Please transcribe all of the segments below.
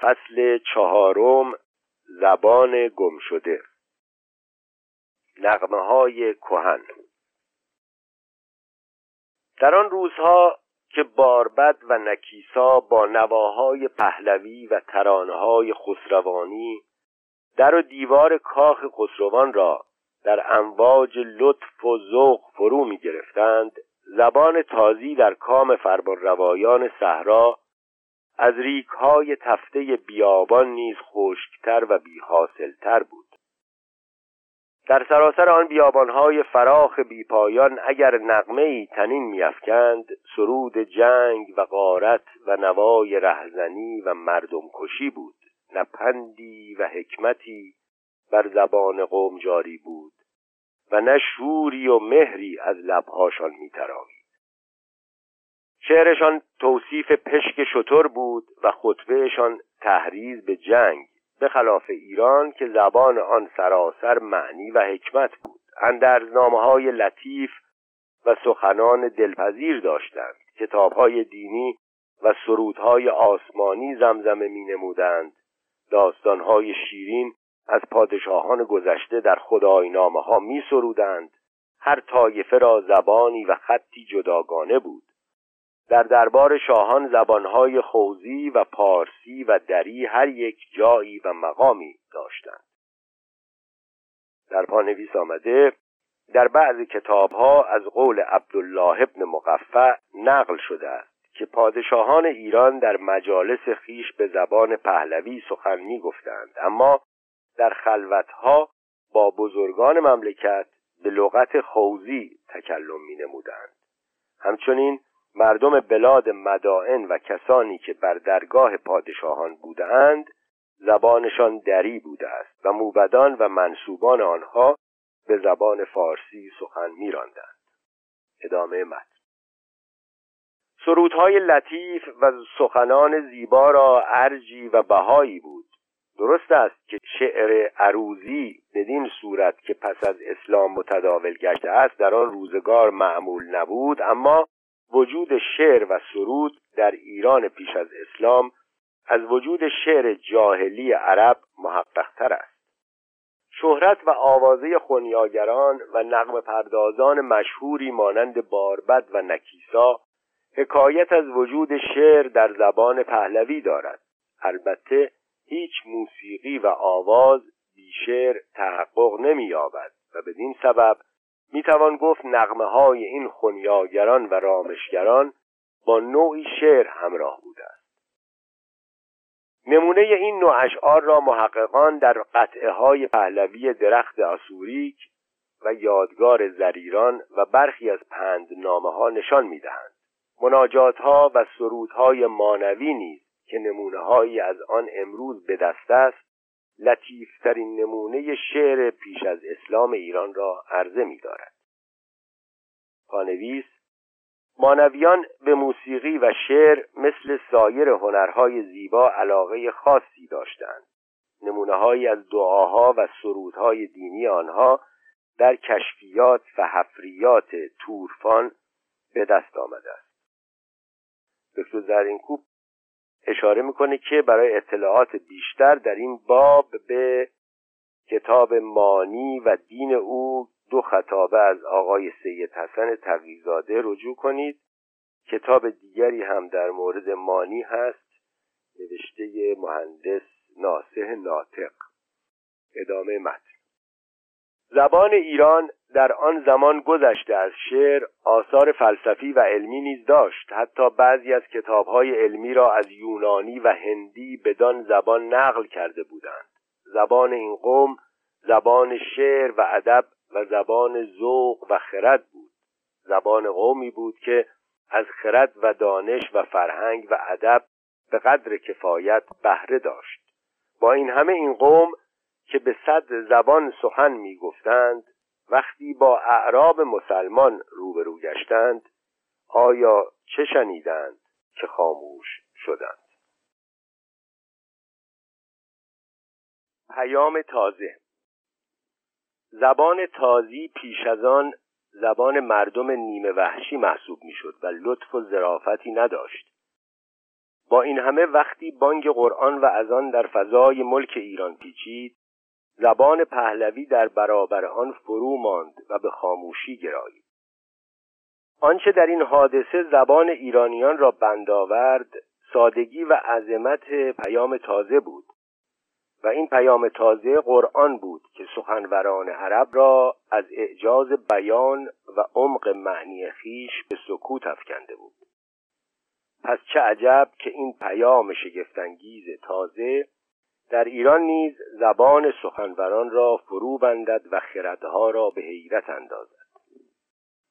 فصل چهارم زبان گم شده نغمه های کهن. در آن روزها که باربد و نکیسا با نواهای پهلوی و ترانهای خسروانی در و دیوار کاخ خسروان را در امواج لطف و ذوق فرو می گرفتند زبان تازی در کام فرمان روایان صحرا از ریک های تفته بیابان نیز خشکتر و بیحاصلتر بود. در سراسر آن بیابانهای فراخ بیپایان اگر نقمه ای تنین میافکند سرود جنگ و غارت و نوای رهزنی و مردم کشی بود. نه پندی و حکمتی بر زبان قوم جاری بود و نه شوری و مهری از لبهاشان میتراوید. شعرشان توصیف پشک شطور بود و خطبهشان تحریز به جنگ به خلاف ایران که زبان آن سراسر معنی و حکمت بود. اندرزنامه های لطیف و سخنان دلپذیر داشتند. کتابهای دینی و سرودهای آسمانی زمزمه می نمودند داستانهای شیرین از پادشاهان گذشته در خداینامه ها می سرودند هر طایفه را زبانی و خطی جداگانه بود. در دربار شاهان زبانهای خوزی و پارسی و دری هر یک جایی و مقامی داشتند. در پانویس آمده در بعض کتابها از قول عبدالله ابن مقفع نقل شده است که پادشاهان ایران در مجالس خیش به زبان پهلوی سخن می گفتند اما در خلوتها با بزرگان مملکت به لغت خوزی تکلم می نمودند همچنین مردم بلاد مدائن و کسانی که بر درگاه پادشاهان بودند زبانشان دری بوده است و موبدان و منصوبان آنها به زبان فارسی سخن میراندند. ادامه متن. سرودهای لطیف و سخنان زیبا را ارجی و بهایی بود. درست است که شعر عروزی بدین صورت که پس از اسلام متداول گشته است در آن روزگار معمول نبود اما وجود شعر و سرود در ایران پیش از اسلام از وجود شعر جاهلی عرب محققتر است. شهرت و آوازه خونیاگران و نقم پردازان مشهوری مانند باربد و نکیسا حکایت از وجود شعر در زبان پهلوی دارد. البته هیچ موسیقی و آواز بی شعر تحقق نمییابد و بدین سبب می‌توان گفت نغمه های این خونیاگران و رامشگران با نوعی شعر همراه بوده است نمونه این نوع اشعار را محققان در قطعه های پهلوی درخت آسوریک و یادگار زریران و برخی از پند نامه ها نشان می‌دهند. مناجات ها و سرودهای مانوی نیز که نمونه هایی از آن امروز به دست است لطیفترین نمونه شعر پیش از اسلام ایران را عرضه می دارد. پانویس مانویان به موسیقی و شعر مثل سایر هنرهای زیبا علاقه خاصی داشتند. نمونه از دعاها و سرودهای دینی آنها در کشفیات و حفریات تورفان به دست آمده است. دکتر زرینکوب اشاره می‌کنه که برای اطلاعات بیشتر در این باب به کتاب مانی و دین او دو خطابه از آقای سید حسن تقیزاده رجوع کنید. کتاب دیگری هم در مورد مانی هست نوشته مهندس ناسه ناطق. ادامه متن. زبان ایران در آن زمان گذشته از شعر آثار فلسفی و علمی نیز داشت. حتی بعضی از کتابهای علمی را از یونانی و هندی بدان زبان نقل کرده بودند. زبان این قوم زبان شعر و ادب و زبان ذوق و خرد بود. زبان قومی بود که از خرد و دانش و فرهنگ و ادب به قدر کفایت بهره داشت. با این همه این قوم که به صد زبان سخن می گفتند وقتی با اعراب مسلمان روبرو گشتند آیا چه شنیدند که خاموش شدند؟ پیام تازه زبان تازی پیش از آن زبان مردم نیمه وحشی محسوب می‌شد و لطف و ظرافتی نداشت. با این همه وقتی بانگ قرآن و از آن در فضای ملک ایران پیچید زبان پهلوی در برابر آن فرو ماند و به خاموشی گرایید. آنچه در این حادثه زبان ایرانیان را بند آورد سادگی و عظمت پیام تازه بود و این پیام تازه قرآن بود که سخنوران عرب را از اعجاز بیان و عمق معنی خیش به سکوت افکنده بود. پس چه عجب که این پیام شگفتانگیز تازه در ایران نیز زبان سخنوران را فرو بندد و خردها را به حیرت اندازد.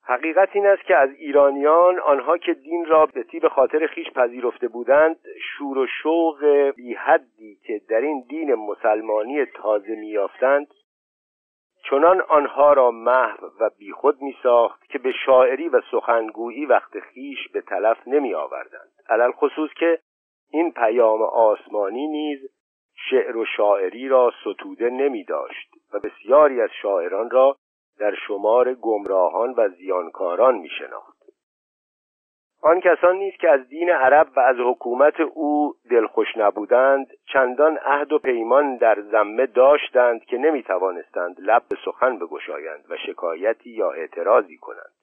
حقیقت این است که از ایرانیان آنها که دین را به تیب خاطر خیش پذیرفته بودند شور و شوق بی حدی که در این دین مسلمانی تازه میافتند چنان آنها را محو و بیخود می ساخت که به شاعری و سخنگویی وقت خیش به تلف نمی آوردند علل خصوص که این پیام آسمانی نیز شعر و شاعری را ستوده نمی داشت و بسیاری از شاعران را در شمار گمراهان و زیانکاران می شناخت. آن کسان نیست که از دین عرب و از حکومت او دلخوش نبودند چندان عهد و پیمان در زمه داشتند که نمی توانستند لب به سخن بگشایند و شکایتی یا اعتراضی کنند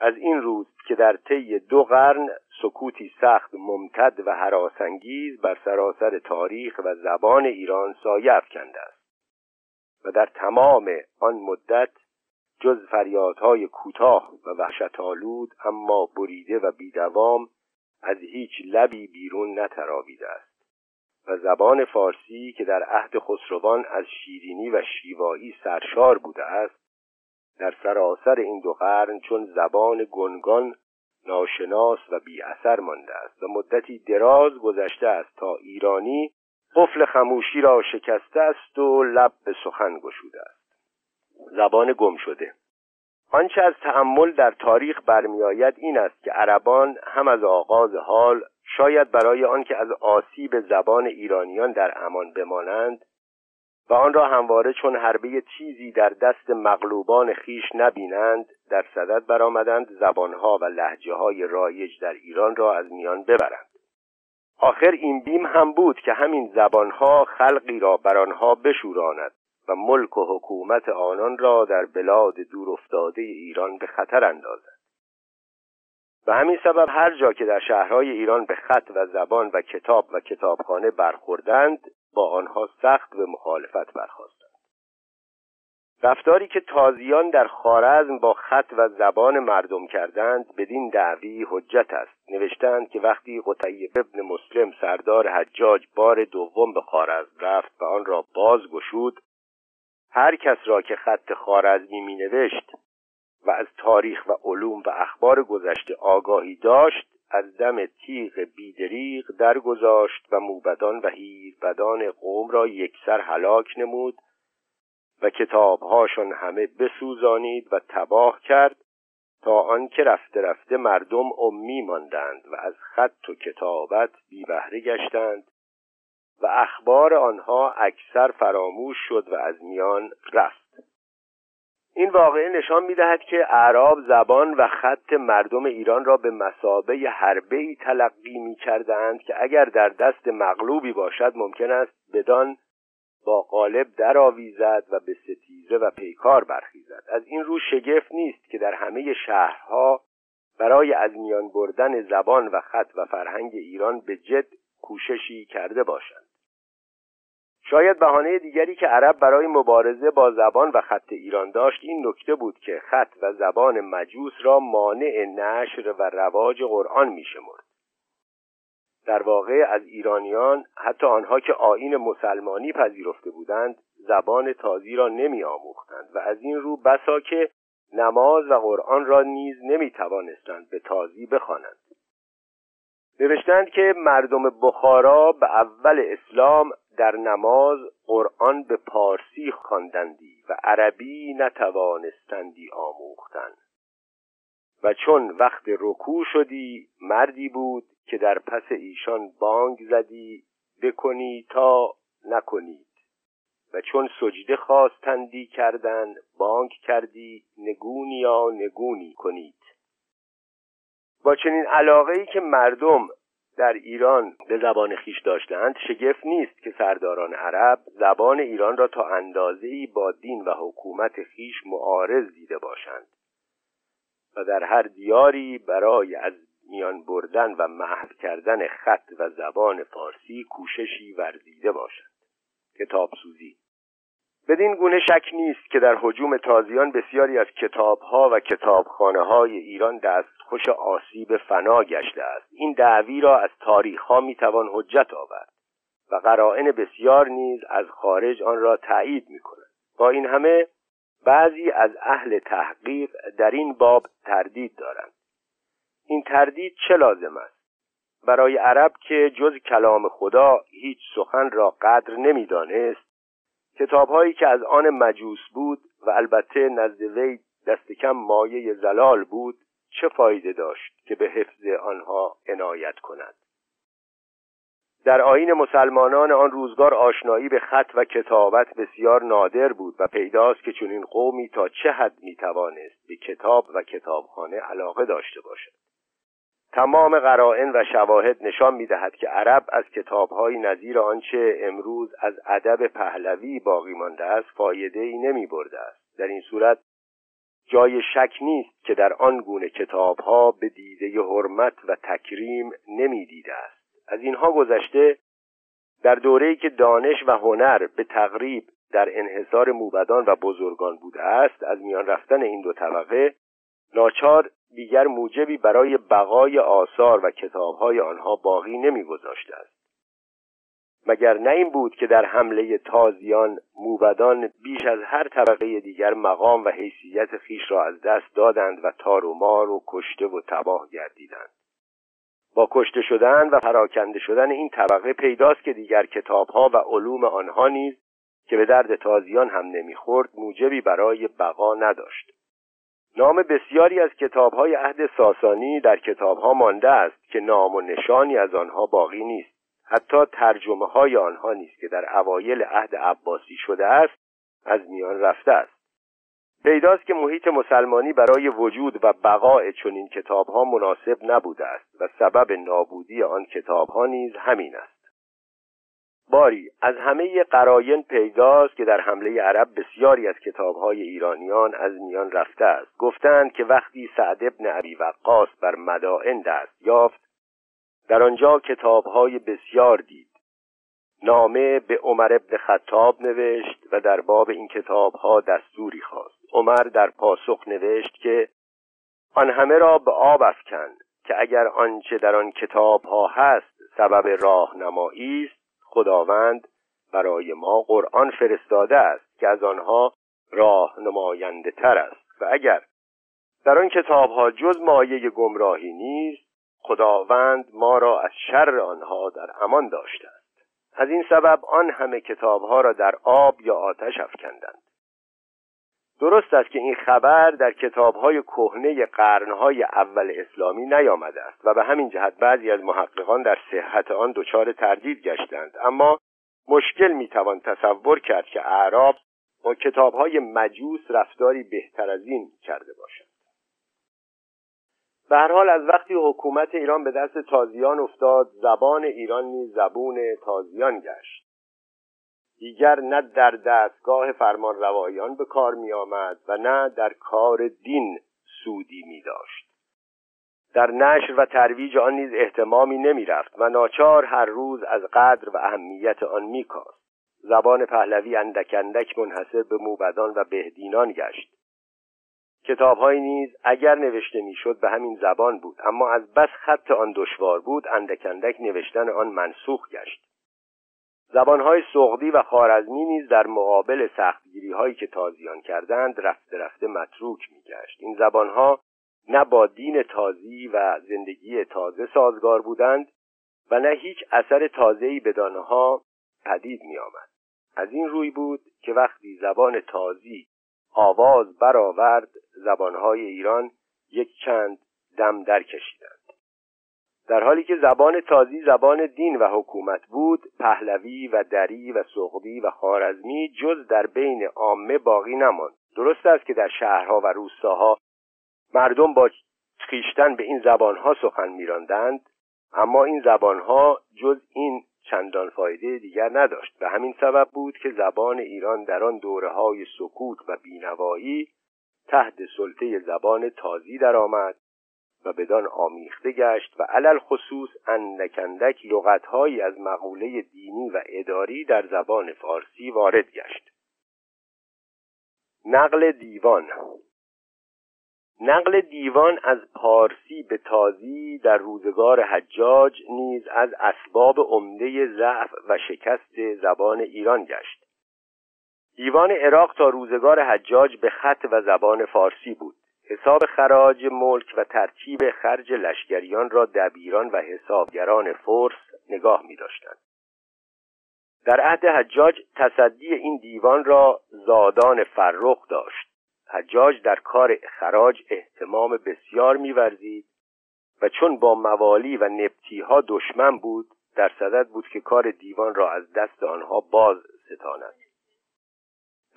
از این روز که در طی دو قرن سکوتی سخت ممتد و حراسانگیز بر سراسر تاریخ و زبان ایران سایه افکنده است و در تمام آن مدت جز فریادهای کوتاه و وحشتآلود اما بریده و بیدوام از هیچ لبی بیرون نتراویده است و زبان فارسی که در عهد خسروان از شیرینی و شیوایی سرشار بوده است در سراسر این دو قرن چون زبان گنگان ناشناس و بی اثر مانده است و مدتی دراز گذشته است تا ایرانی قفل خموشی را شکسته است و لب به سخن گشوده است. زبان گم شده. آنچه از تحمل در تاریخ برمیآید این است که عربان هم از آغاز حال شاید برای آنکه از آسیب زبان ایرانیان در امان بمانند و آن را همواره چون حربه چیزی در دست مغلوبان خیش نبینند در صدد برآمدند زبانها و لحجه های رایج در ایران را از میان ببرند. آخر این بیم هم بود که همین زبانها خلقی را بر آنها بشوراند و ملک و حکومت آنان را در بلاد دور افتاده ایران به خطر اندازد و همین سبب هر جا که در شهرهای ایران به خط و زبان و کتاب و کتابخانه برخوردند با آنها سخت به مخالفت برخواستند رفتاری که تازیان در خارزم با خط و زبان مردم کردند بدین دعوی حجت است. نوشتند که وقتی قطعی ابن مسلم سردار حجاج بار دوم به خارزم رفت و آن را باز گشود هر کس را که خط خارزمی می نوشت و از تاریخ و علوم و اخبار گذشته آگاهی داشت از دم تیغ بیدریق درگذاشت و موبدان و هیربدان قوم را یکسر هلاک نمود و کتابهاشان همه بسوزانید و تباه کرد تا آنکه رفته رفته مردم امی ماندند و از خط و کتابت بی بهره گشتند و اخبار آنها اکثر فراموش شد و از میان رفت. این واقعه نشان می‌دهد که اعراب زبان و خط مردم ایران را به مسابه حربه ای تلقی می کردند که اگر در دست مغلوبی باشد ممکن است بدان با قالب درآویزد و به ستیزه و پیکار برخیزد. از این رو شگفت نیست که در همه شهرها برای از میان بردن زبان و خط و فرهنگ ایران به جد کوششی کرده باشند. شاید بهانه دیگری که عرب برای مبارزه با زبان و خط ایران داشت این نکته بود که خط و زبان مجوس را مانع نشر و رواج قرآن میشمرد. در واقع از ایرانیان حتی آنها که آین مسلمانی پذیرفته بودند زبان تازی را نمی آموختند و از این رو بسا که نماز و قرآن را نیز نمی توانستند به تازی بخوانند. نوشتند که مردم بخارا به اول اسلام در نماز قرآن به پارسی خواندندی و عربی نتوانستندی آموختن. و چون وقت رکوع شدی مردی بود که در پس ایشان بانگ زدی بکنی تا نکنید. و چون سجده خواستندی کردن بانگ کردی نگونی یا نگونی کنید. با چنین علاقه ای که مردم در ایران به زبان خیش داشتند شگفت نیست که سرداران عرب زبان ایران را تا اندازه‌ای با دین و حکومت خیش معارض دیده باشند و در هر دیاری برای از میان بردن و محو کردن خط و زبان فارسی کوششی ورزیده باشند. کتاب سوزی بدین گونه شک نیست که در حجوم تازیان بسیاری از کتابها و کتابخانه های ایران دستخوش آسیب فنا گشته است. این دعوی را از تاریخها می‌توان حجت آورد و قرائن بسیار نیز از خارج آن را تایید می‌کنند با این همه بعضی از اهل تحقیق در این باب تردید دارند. این تردید چه لازم است؟ برای عرب که جز کلام خدا هیچ سخن را قدر نمی‌دانست کتابهایی که از آن مجوس بود و البته نزد وی دست کم مایه زلال بود چه فایده داشت که به حفظ آنها عنایت کند؟ در آین مسلمانان آن روزگار آشنایی به خط و کتابت بسیار نادر بود و پیداست که چنین قومی تا چه حد می‌توانست به کتاب و کتابخانه علاقه داشته باشد. تمام قرائن و شواهد نشان می‌دهد که عرب از کتابهای نظیر آنچه امروز از ادب پهلوی باقی مانده است فایده ای نمی برده است. در این صورت جای شک نیست که در آن گونه کتابها به دیده حرمت و تکریم نمی دیده است. از اینها گذشته در دوره‌ای که دانش و هنر به تقریب در انحصار موبدان و بزرگان بوده است از میان رفتن این دو طبقه ناچار دیگر موجبی برای بقای آثار و کتابهای آنها باقی نمیگذاشته است. مگر نه این بود که در حمله تازیان موبدان بیش از هر طبقه دیگر مقام و حیثیت خیش را از دست دادند و تار و مار و کشته و تباه گردیدند. با کشته شدن و پراکنده شدن این طبقه پیداست که دیگر کتابها و علوم آنها نیز که به درد تازیان هم نمی‌خورد موجبی برای بقا نداشت. نام بسیاری از کتابهای عهد ساسانی در کتابها مانده است که نام و نشانی از آنها باقی نیست. حتی ترجمه های آنها نیست که در اوایل عهد عباسی شده است از میان رفته است. پیداست که محیط مسلمانی برای وجود و بقای چنین کتابها مناسب نبوده است و سبب نابودی آن کتابها نیز همین است. باری از همه قراین پیداست که در حمله عرب بسیاری از کتابهای ایرانیان از میان رفته است. گفتند که وقتی سعد ابن عبی وقاص بر مدائن دست یافت در آنجا کتابهای بسیار دید. نامه به عمر ابن خطاب نوشت و در باب این کتابها دستوری خواست. عمر در پاسخ نوشت که آن همه را به آب افکن که اگر آنچه در آن کتابها هست سبب راهنمایی است خداوند برای ما قرآن فرستاده است که از آنها راه نماینده تر است. و اگر در آن کتاب ها جز مایه گمراهی نیست خداوند ما را از شر آنها در امان داشته است. از این سبب آن همه کتاب ها را در آب یا آتش افکندند. درست است که این خبر در کتابهای کهنه قرنهای اول اسلامی نیامده است و به همین جهت بعضی از محققان در صحت آن دچار تردید گشتند. اما مشکل می‌توان تصور کرد که اعراب با کتابهای مجوس رفتاری بهتر از این کرده باشند به هر حال از وقتی حکومت ایران به دست تازیان افتاد زبان ایران نیز زبون تازیان گشت. دیگر نه در دستگاه فرمان روایان به کار می آمد و نه در کار دین سودی می داشت در نشر و ترویج آن نیز احتمامی نمی رفت و ناچار هر روز از قدر و اهمیت آن می کاست زبان پهلوی اندک اندک منحصر به موبدان و بهدینان گشت. کتابهایی نیز اگر نوشته می‌شد به همین زبان بود اما از بس خط آن دشوار بود اندک اندک نوشتن آن منسوخ گشت. زبانهای سغدی و خارزمی نیز در مقابل سختگیری هایی که تازیان کردند رفته رفته متروک میگشت این زبانها نه با دین تازی و زندگی تازه سازگار بودند و نه هیچ اثر تازه‌ای به دانها پدید می آمد. از این روی بود که وقتی زبان تازی آواز برآورد زبانهای ایران یک چند دم در کشیدند در حالی که زبان تازی زبان دین و حکومت بود پهلوی و دری و سغدی و خارزمی جز در بین عامه باقی نماند. درست است که در شهرها و روستاها مردم با خیشتن به این زبانها سخن میراندند اما این زبانها جز این چندان فایده دیگر نداشت و همین سبب بود که زبان ایران در آن دوره های سکوت و بینوایی تحت سلطه زبان تازی درآمد. و بدان آمیخته گشت و علل خصوص اندکندک لغتهایی از مقوله دینی و اداری در زبان فارسی وارد گشت. نقل دیوان. نقل دیوان از پارسی به تازی در روزگار حجاج نیز از اسباب عمده ضعف و شکست زبان ایران گشت. دیوان عراق تا روزگار حجاج به خط و زبان فارسی بود. حساب خراج ملک و ترتیب خرج لشکریان را دبیران و حسابگران فرس نگاه می داشتند. در عهد حجاج تصدی این دیوان را زادان فرخ داشت حجاج در کار خراج احتمام بسیار میورزید و چون با موالی و نبتی ها دشمن بود در صدد بود که کار دیوان را از دست آنها باز ستاند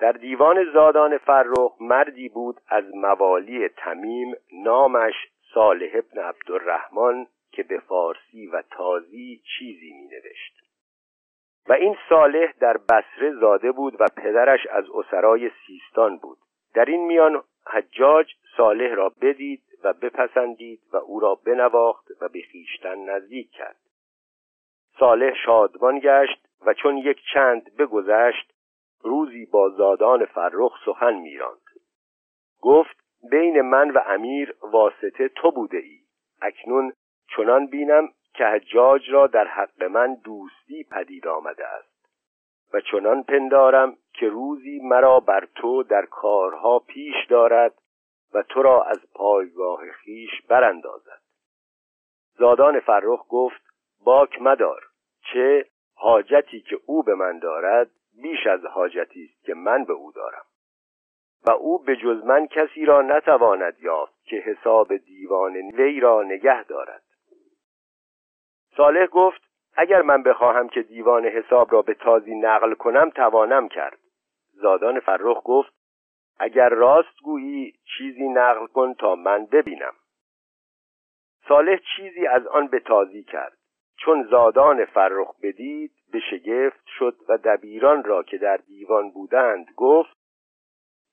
در دیوان زادان فرخ مردی بود از موالی تمیم نامش صالح ابن عبدالرحمن که به فارسی و تازی چیزی می نوشت و این صالح در بسره زاده بود و پدرش از اسرای سیستان بود. در این میان حجاج صالح را بدید و بپسندید و او را بنواخت و به خویشتن نزدیک کرد. صالح شادمان گشت و چون یک چند بگذشت روزی با زادان فرخ سخن میراند. گفت بین من و امیر واسطه تو بوده ای اکنون چنان بینم که حجاج را در حق من دوستی پدید آمده است. و چنان پندارم که روزی مرا بر تو در کارها پیش دارد و تو را از پایگاه خیش براندازد. زادان فرخ گفت باک مدار چه حاجتی که او به من دارد بیش از حاجتی است که من به او دارم. و او به جز من کسی را نتواند یافت که حساب دیوان وی را نگه دارد. صالح گفت اگر من بخواهم که دیوان حساب را به تازی نقل کنم توانم کرد. زادان فرخ گفت اگر راست گویی چیزی نقل کن تا من ببینم. صالح چیزی از آن به تازی کرد. چون زادان فرخ بدید به شگفت شد و دبیران را که در دیوان بودند گفت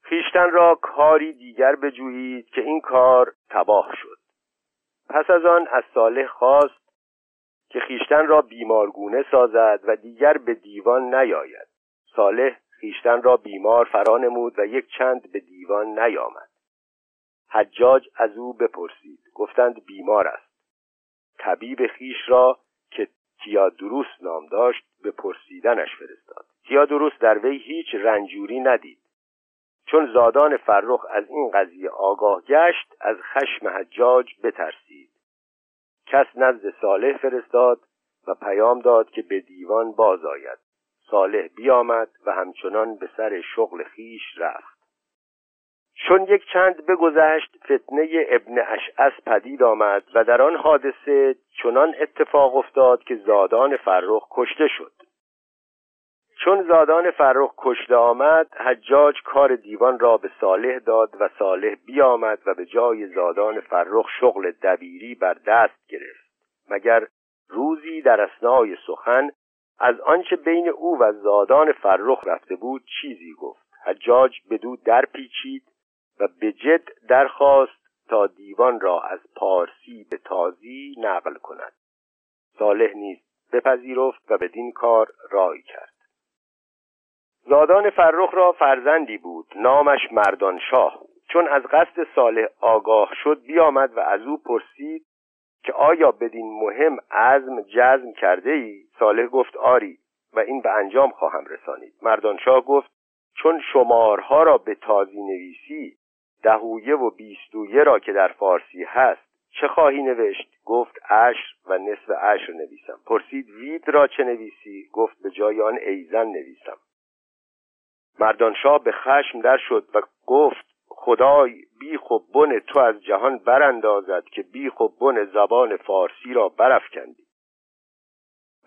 خیشتن را کاری دیگر بجویید که این کار تباه شد. پس از آن از صالح خواست که خیشتن را بیمارگونه سازد و دیگر به دیوان نیاید. صالح خیشتن را بیمار فرا نمود و یک چند به دیوان نیامد. حجاج از او بپرسید گفتند بیمار است. طبیب خیش را تیادروس نام داشت به پرسیدنش فرستاد. تیادروس در وی هیچ رنجوری ندید. چون زادان فرخ از این قضیه آگاه گشت از خشم حجاج بترسید. کس نزد صالح فرستاد و پیام داد که به دیوان باز آید. صالح بیامد و همچنان به سر شغل خیش رفت. چون یک چند بگذشت فتنه ابن اشعس پدید آمد و در آن حادثه چنان اتفاق افتاد که زادان فرخ کشته شد. چون زادان فرخ کشته آمد حجاج کار دیوان را به صالح داد و صالح بیامد و به جای زادان فرخ شغل دبیری بر دست گرفت. مگر روزی در اسنای سخن از آنچه بین او و زادان فرخ رفته بود چیزی گفت؟ حجاج بدو در پیچید و به جد درخواست تا دیوان را از پارسی به تازی نقل کند. صالح نیز بپذیرفت و بدین کار رای کرد. زادان فرخ را فرزندی بود نامش مردان شاه چون از قصد صالح آگاه شد بیامد و از او پرسید که آیا بدین مهم عزم جزم کرده ای؟ صالح گفت آری و این به انجام خواهم رسانید. مردانشاه گفت چون شمارها را به تازی نویسی دهویه و بیستویه را که در فارسی هست چه خواهی نوشت؟ گفت عشر و نصف عشر نویسم. پرسید وید را چه نویسی؟ گفت به جای آن ایزن نویسم. مردانشاه به خشم در شد و گفت خدای بیخ و بن تو از جهان براندازد که بیخ و بن زبان فارسی را برافکندی.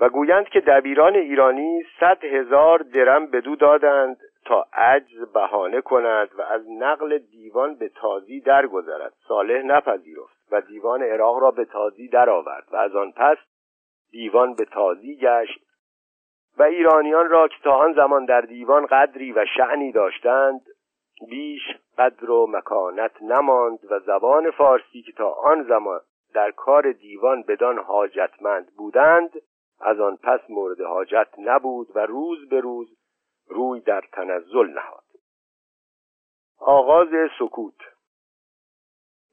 و گویند که دبیران ایرانی صد هزار درم بدو دادند تا عجز بهانه کند و از نقل دیوان به تازی درگذرد. صالح نپذیرفت و دیوان عراق را به تازی درآورد و از آن پس دیوان به تازی گشت و ایرانیان را که تا آن زمان در دیوان قدری و شعنی داشتند بیش قدر و مکانت نماند و زبان فارسی که تا آن زمان در کار دیوان بدان حاجتمند بودند از آن پس مورد حاجت نبود و روز به روز روی در تنزل نهاد. آغاز سکوت.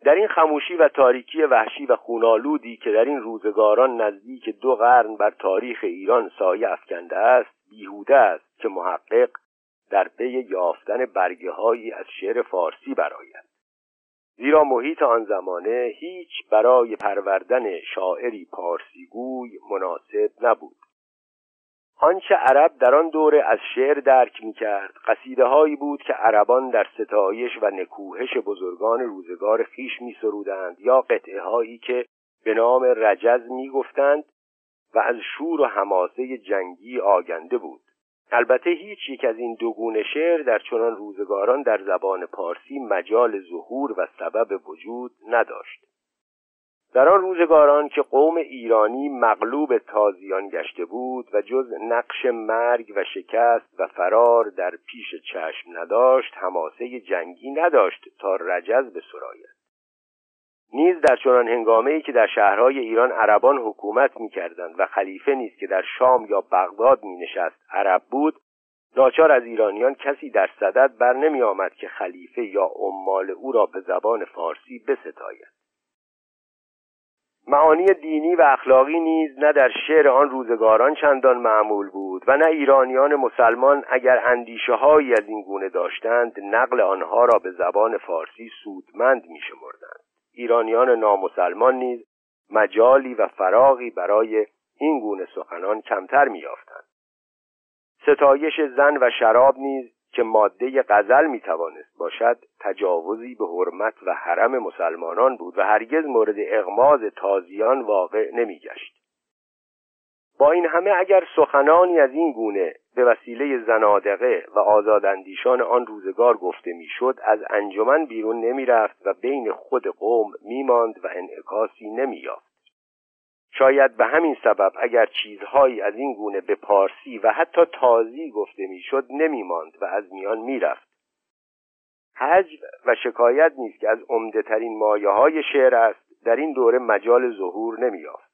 در این خموشی و تاریکی وحشی و خونالودی که در این روزگاران نزدیک دو قرن بر تاریخ ایران سایه افکنده است بیهوده است که محقق در پی یافتن برگه هایی از شعر فارسی برآید زیرا محیط آن زمانه هیچ برای پروردن شاعری پارسیگوی مناسب نبود. آنچه عرب در آن دوره از شعر درک می کرد قصیده هایی بود که عربان در ستایش و نکوهش بزرگان روزگار خیش می سرودند یا قطعه هایی که به نام رجز می گفتند و از شور و حماسه جنگی آگنده بود. البته هیچ یک از این دو گونه شعر در چنان روزگاران در زبان پارسی مجال ظهور و سبب وجود نداشت. در آن روزگاران که قوم ایرانی مغلوب تازیان گشته بود و جز نقش مرگ و شکست و فرار در پیش چشم نداشت حماسه جنگی نداشت تا رجز به سرایت. نیز در چنان هنگامه ای که در شهرهای ایران عربان حکومت می کردند و خلیفه نیز که در شام یا بغداد می نشست عرب بود ناچار از ایرانیان کسی در صدد بر نمی آمد که خلیفه یا عمال او را به زبان فارسی بستاید. معانی دینی و اخلاقی نیز نه در شعر آن روزگاران چندان معمول بود و نه ایرانیان مسلمان اگر اندیشه هایی از این گونه داشتند نقل آنها را به زبان فارسی سودمند می شمردند. ایرانیان نامسلمان نیز مجالی و فراغی برای این گونه سخنان کمتر می یافتند. ستایش زن و شراب نیز که ماده غزل می توانست باشد تجاوزی به حرمت و حرم مسلمانان بود و هرگز مورد اغماز تازیان واقع نمی گشت. با این همه اگر سخنانی از این گونه به وسیله زنادقه و آزاداندیشان آن روزگار گفته می‌شد از انجمن بیرون نمی رفت و بین خود قوم می ماند و انعکاسی نمی یافت. شاید به همین سبب اگر چیزهایی از این گونه به پارسی و حتی تازی گفته می‌شد نمیماند و از میان می‌رفت. حجب و شکایت نیست که از عمدهترین مایه های شعر است در این دوره مجال ظهور نمییافت.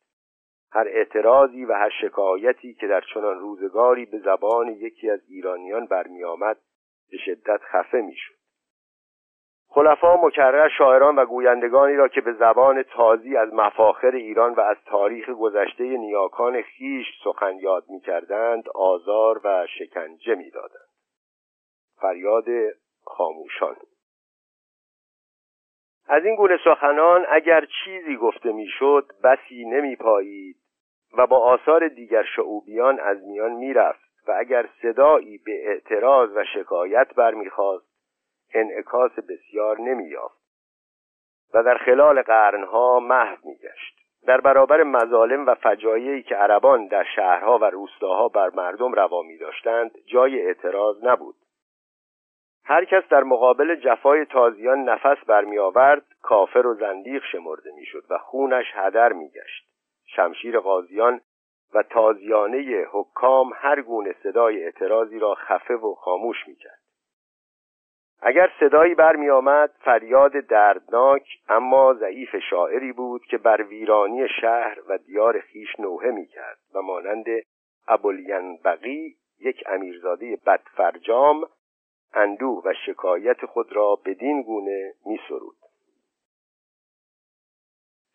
هر اعتراضی و هر شکایتی که در چنان روزگاری به زبان یکی از ایرانیان برمیآمد به شدت خفه می‌شد. خلفا مکرر شاعران و گویندگانی را که به زبان تازی از مفاخر ایران و از تاریخ گذشته نیاکان خیش سخن یاد می کردند آزار و شکنجه می دادند. فریاد خاموشان از این گونه سخنان اگر چیزی گفته می‌شد بسی نمی پایید و با آثار دیگر شعوبیان از میان می‌رفت و اگر صدایی به اعتراض و شکایت برمیخواست انعکاس بسیار نمییافت و در خلال قرنها محو میگشت. در برابر مظالم و فجایعی که عربان در شهرها و روستاها بر مردم روا می داشتند جای اعتراض نبود. هر کس در مقابل جفای تازیان نفس برمی آورد کافر و زندیق شمرده می‌شد و خونش هدر میگشت. شمشیر قاضیان و تازیانه حکام هر گونه صدای اعتراضی را خفه و خاموش می‌کرد. اگر صدایی برمی آمد فریاد دردناک اما ضعیف شاعری بود که بر ویرانی شهر و دیار خیش نوحه می کرد و مانند بقی یک امیرزاده بدفرجام اندوه و شکایت خود را بدین گونه می سرود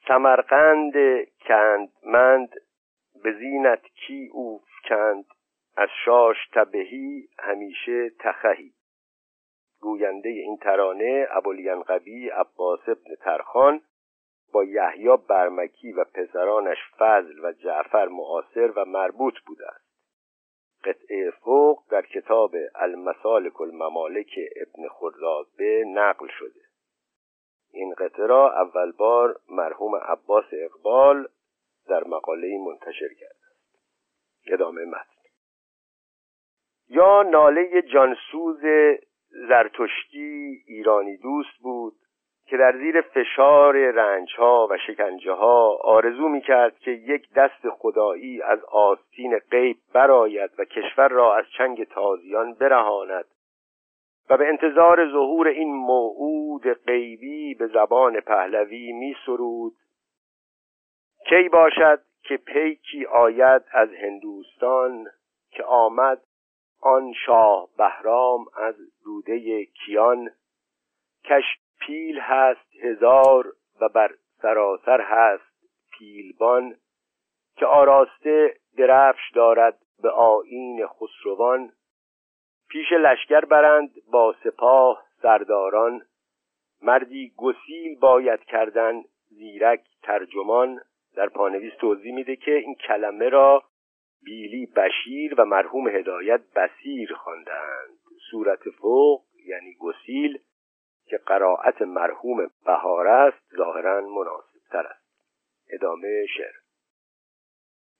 سمرقند کندمند به زینت کی اوف کند از شاش تبهی همیشه تخهی. گوینده این ترانه ابوالینقبی عباس ابن ترخان با یحیی برمکی و پسرانش فضل و جعفر معاصر و مربوط بوده است. قطعه فوق در کتاب المسالک الممالک ابن خردادبه نقل شده. این قطعه را اول بار مرحوم عباس اقبال در مقاله منتشر است ادامه متن. یا ناله جانسوز زرتشتی ایرانی دوست بود که در زیر فشار رنج ها و شکنجه ها آرزو می کرد که یک دست خدایی از آستین غیب برآید و کشور را از چنگ تازیان برهاند و به انتظار ظهور این موعود غیبی به زبان پهلوی می سرود کی باشد که پیکی آید از هندوستان که آمد آن شاه بهرام از روده کیان کش پیل هست هزار و بر سراسر هست پیلبان که آراسته درفش دارد به آین خسروان. پیش لشکر برند با سپاه سرداران مردی گسیل باید کردن زیرک ترجمان. در پانویس توضیح میده که این کلمه را بیلی بشیر و مرحوم هدایت بسیر خواندند. صورت فوق یعنی گسیل که قرائت مرحوم بهار است ظاهرا مناسب تر است. ادامه شعر.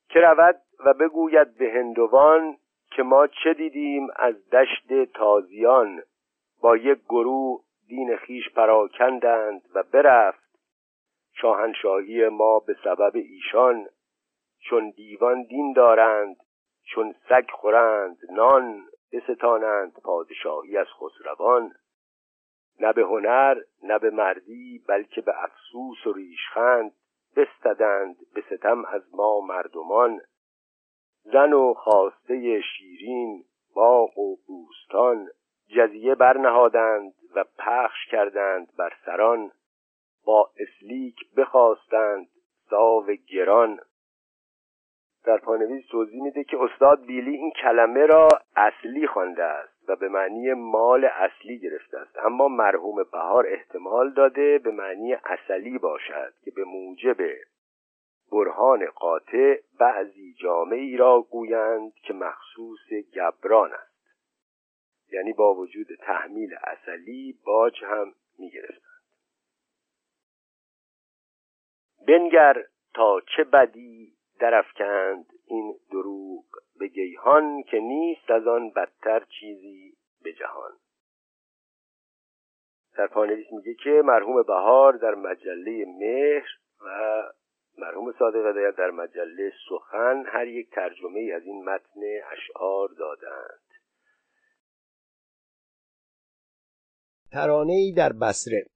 که رود و بگوید به هندوان که ما چه دیدیم از دشت تازیان؟ با یک گروه دین خیش پراکندند و برفت. شاهنشاهی ما به سبب ایشان چون دیوان دین دارند چون سگ خورند نان بستانند پادشاهی از خسروان. نه به هنر نه به مردی بلکه به افسوس و ریشخند بستدند به ستم از ما مردمان. زن و خواسته شیرین باغ و بوستان جزیه برنهادند و پخش کردند بر سران. با اسلیک بخواستند ساو گران. در پانویس توضیح میده که استاد بیلی این کلمه را اصلی خوانده است و به معنی مال اصلی گرفته است. اما مرحوم بهار احتمال داده به معنی اصلی باشد که به موجب برهان قاطع بعضی جامعی را گویند که مخصوص گبران است. یعنی با وجود تحمیل اصلی باج هم می‌گرفتند. بنگر تا چه بدی درفکند این دروغ به گیهان که نیست از آن بدتر چیزی به جهان. در پانویس میگه که مرحوم بهار در مجله مهر و مرحوم صادق هدایت در مجله سخن هر یک ترجمه از این متن اشعار دادند. ترانه ای در بسره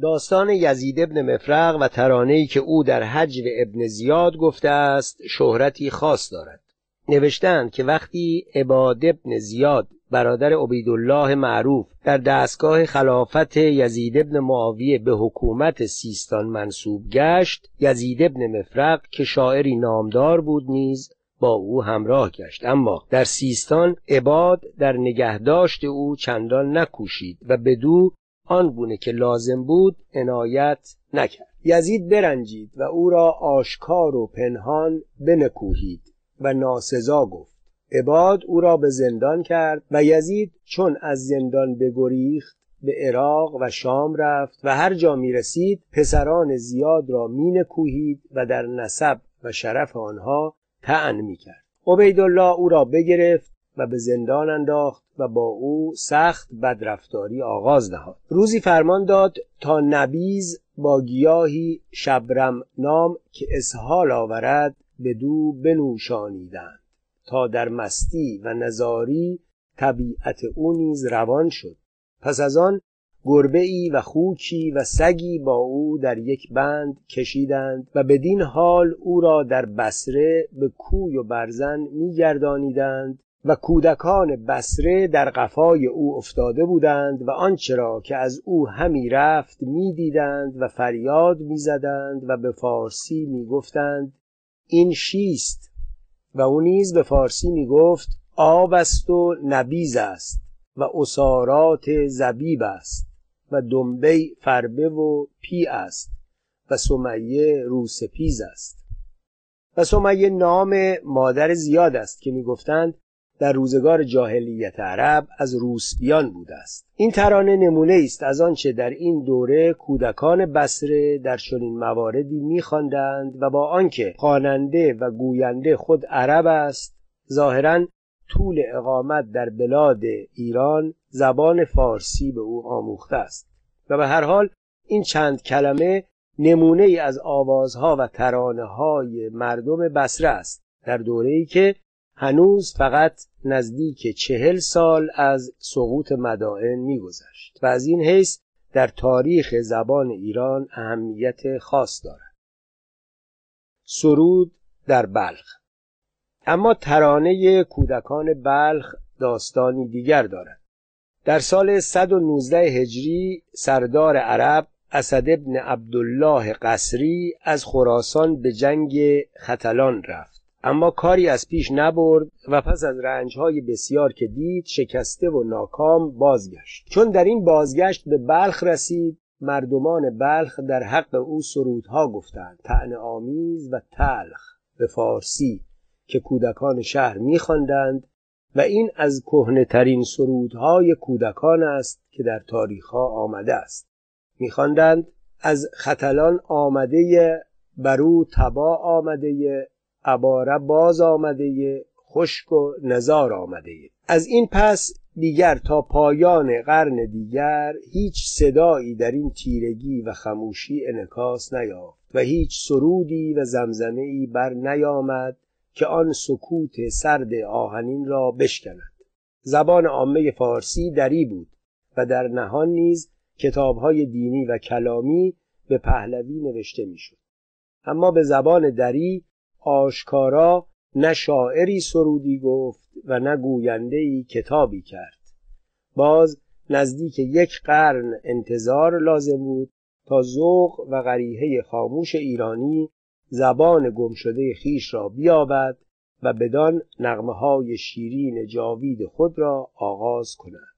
داستان یزید ابن مفرق و ترانه‌ای که او در حجو ابن زیاد گفته است شهرتی خاص دارد. نوشتند که وقتی عباد ابن زیاد برادر عبیدالله معروف در دستگاه خلافت یزید ابن معاویه به حکومت سیستان منصوب گشت یزید ابن مفرق که شاعری نامدار بود نیز با او همراه گشت. اما در سیستان عباد در نگهداشت او چندان نکوشید و بدو آن گونه که لازم بود عنایت نکرد. یزید برنجید و او را آشکار و پنهان بنکوهید و ناسزا گفت. عباد او را به زندان کرد و یزید چون از زندان بگریخت به عراق و شام رفت و هر جا می رسید پسران زیاد را می نکوهید و در نسب و شرف آنها تعن می کرد عبیدالله او را بگرفت و به زندان انداخت و با او سخت بدرفتاری آغاز نهاد روزی فرمان داد تا نبیز با گیاهی شبرم نام که اسهال آورد به دو بنوشانیدند تا در مستی و نزاری طبیعت او نیز روان شد. پس از آن گربه ای و خوکی و سگی با او در یک بند کشیدند و بدین حال او را در بسره به کوی و برزن میگردانیدند و کودکان بسره در قفای او افتاده بودند و آنچه را که از او همی رفت می‌دیدند و فریاد می‌زدند و به فارسی می‌گفتند این شیست؟ و او نیز به فارسی می‌گفت آب است و نبیز است و اسارات زبیب است و دنبی فربه و پی است و سمیه روسپیز است. و سمیه نام مادر زیاد است که می‌گفتند در روزگار جاهلیت عرب از روسبیان بوده است. این ترانه نمونه است از آنچه در این دوره کودکان بسره در چنین مواردی میخواندند و با آنکه خواننده و گوینده خود عرب است ظاهرا طول اقامت در بلاد ایران زبان فارسی به او آموخته است. و به هر حال این چند کلمه نمونه ای از آوازها و ترانه های مردم بسره است. در دوره ای که هنوز فقط نزدیک چهل سال از سقوط مدائن میگذشت و از این حیث در تاریخ زبان ایران اهمیت خاص دارد. سرود در بلخ. اما ترانه کودکان بلخ داستانی دیگر دارد. در سال 119 هجری سردار عرب اسد ابن عبدالله قصری از خراسان به جنگ ختلان رفت. اما کاری از پیش نبرد و پس از رنجهای بسیار که دید شکسته و ناکام بازگشت. چون در این بازگشت به بلخ رسید مردمان بلخ در حق او سرودها گفتند طعن آمیز و تلخ. به فارسی که کودکان شهر میخواندند و این از کهنه ترین سرودهای کودکان است که در تاریخها آمده است. میخواندند از ختلان آمده برو تبا آمده عباره باز آمده خشک و نزار آمده از این پس دیگر تا پایان قرن دیگر هیچ صدایی در این تیرگی و خموشی انکاس نیافت و هیچ سرودی و زمزمه ای بر نیامد که آن سکوت سرد آهنین را بشکند. زبان عامه فارسی دری بود و در نهان نیز کتابهای دینی و کلامی به پهلوی نوشته می‌شد. اما به زبان دری آشکارا نه شاعری سرودی گفت و نه گوینده کتابی کرد. باز نزدیک یک قرن انتظار لازم بود تا ذوق و غریحه خاموش ایرانی زبان گمشده خیش را بیابد و بدان نغمه های شیرین جاوید خود را آغاز کند.